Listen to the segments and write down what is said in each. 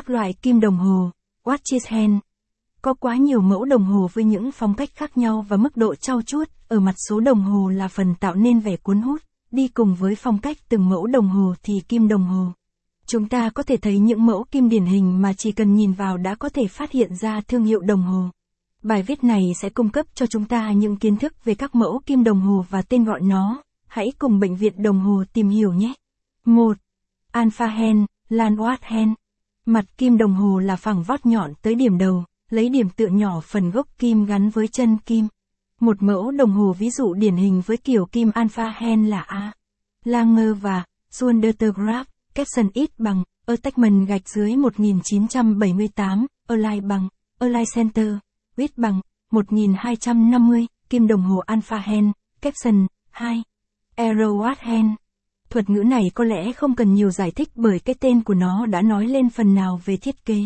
Các loại kim đồng hồ, watches hand. Có quá nhiều mẫu đồng hồ với những phong cách khác nhau và mức độ trau chuốt, ở mặt số đồng hồ là phần tạo nên vẻ cuốn hút, đi cùng với phong cách từng mẫu đồng hồ thì kim đồng hồ. Chúng ta có thể thấy những mẫu kim điển hình mà chỉ cần nhìn vào đã có thể phát hiện ra thương hiệu đồng hồ. Bài viết này sẽ cung cấp cho chúng ta những kiến thức về các mẫu kim đồng hồ và tên gọi nó. Hãy cùng Bệnh viện Đồng hồ tìm hiểu nhé. 1. Alpha Hand, Landwatt Hand. Mặt kim đồng hồ là phẳng vót nhọn tới điểm đầu, lấy điểm tựa nhỏ phần gốc kim gắn với chân kim. Một mẫu đồng hồ ví dụ điển hình với kiểu kim Alpha hen là A. Langer và Sundergraph, caption ít bằng, attachment gạch dưới 1978, align bằng, align center, width bằng, 1250, kim đồng hồ Alpha hen, caption, 2. Aerowatt hen. Thuật ngữ này có lẽ không cần nhiều giải thích bởi cái tên của nó đã nói lên phần nào về thiết kế.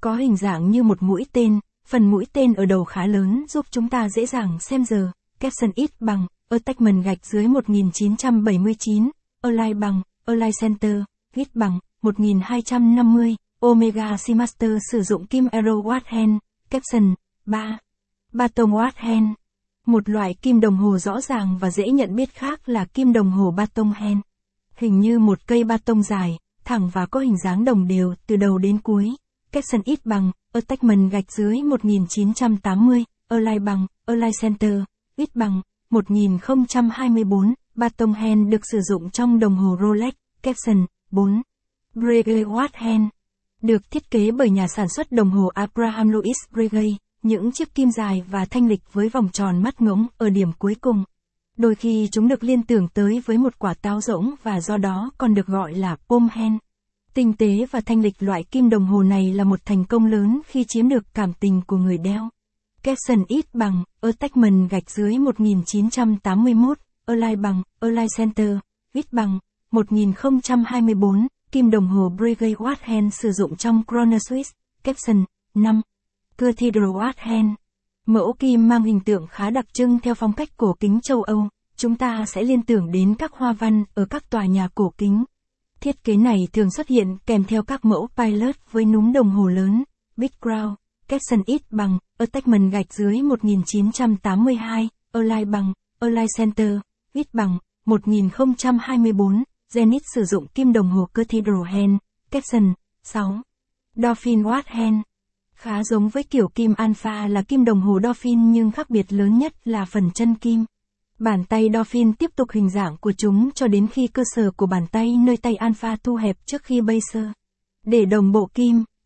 Có hình dạng như một mũi tên, phần mũi tên ở đầu khá lớn giúp chúng ta dễ dàng xem giờ. Caption ít bằng, attachment gạch dưới 1979, align bằng, align center, ít bằng, 1250, Omega Seamaster sử dụng kim Aerowatt Hand, caption, 3. Baton Watt Hand. Một loại kim đồng hồ rõ ràng và dễ nhận biết khác là kim đồng hồ Baton Hand. Hình như một cây ba tông dài, thẳng và có hình dáng đồng đều từ đầu đến cuối. Capson ít bằng, attachment gạch dưới 1980, align bằng, align center, ít bằng, 1024, Baton Hand được sử dụng trong đồng hồ Rolex, Capson, 4. Breguet Watch Hand. Được thiết kế bởi nhà sản xuất đồng hồ Abraham Louis Breguet, những chiếc kim dài và thanh lịch với vòng tròn mắt ngỗng ở điểm cuối cùng. Đôi khi chúng được liên tưởng tới với một quả táo rỗng và do đó còn được gọi là pom hen. Tinh tế và thanh lịch loại kim đồng hồ này là một thành công lớn khi chiếm được cảm tình của người đeo. Capson ít bằng, attachment gạch dưới 1981, align bằng, align center, ít bằng, 1024, kim đồng hồ Breguet Watt Hand sử dụng trong Chrono Swiss, Capson, 5. Cathedral Watt Hand. Mẫu kim mang hình tượng khá đặc trưng theo phong cách cổ kính châu Âu, chúng ta sẽ liên tưởng đến các hoa văn ở các tòa nhà cổ kính. Thiết kế này thường xuất hiện kèm theo các mẫu pilot với núm đồng hồ lớn, Big Crown, caption ít bằng, attachment gạch dưới 1982, align bằng, align center, ít bằng, 1024, Zenith sử dụng kim đồng hồ Cathedral Hand, caption, 6. Dolphin Watt Hand. Khá giống với kiểu kim alpha là kim đồng hồ Dolphin nhưng khác biệt lớn nhất là phần chân kim. Bàn tay Dolphin tiếp tục hình dạng của chúng cho đến khi cơ sở của bàn tay nơi tay alpha thu hẹp trước khi bay sơ Để đồng bộ kim,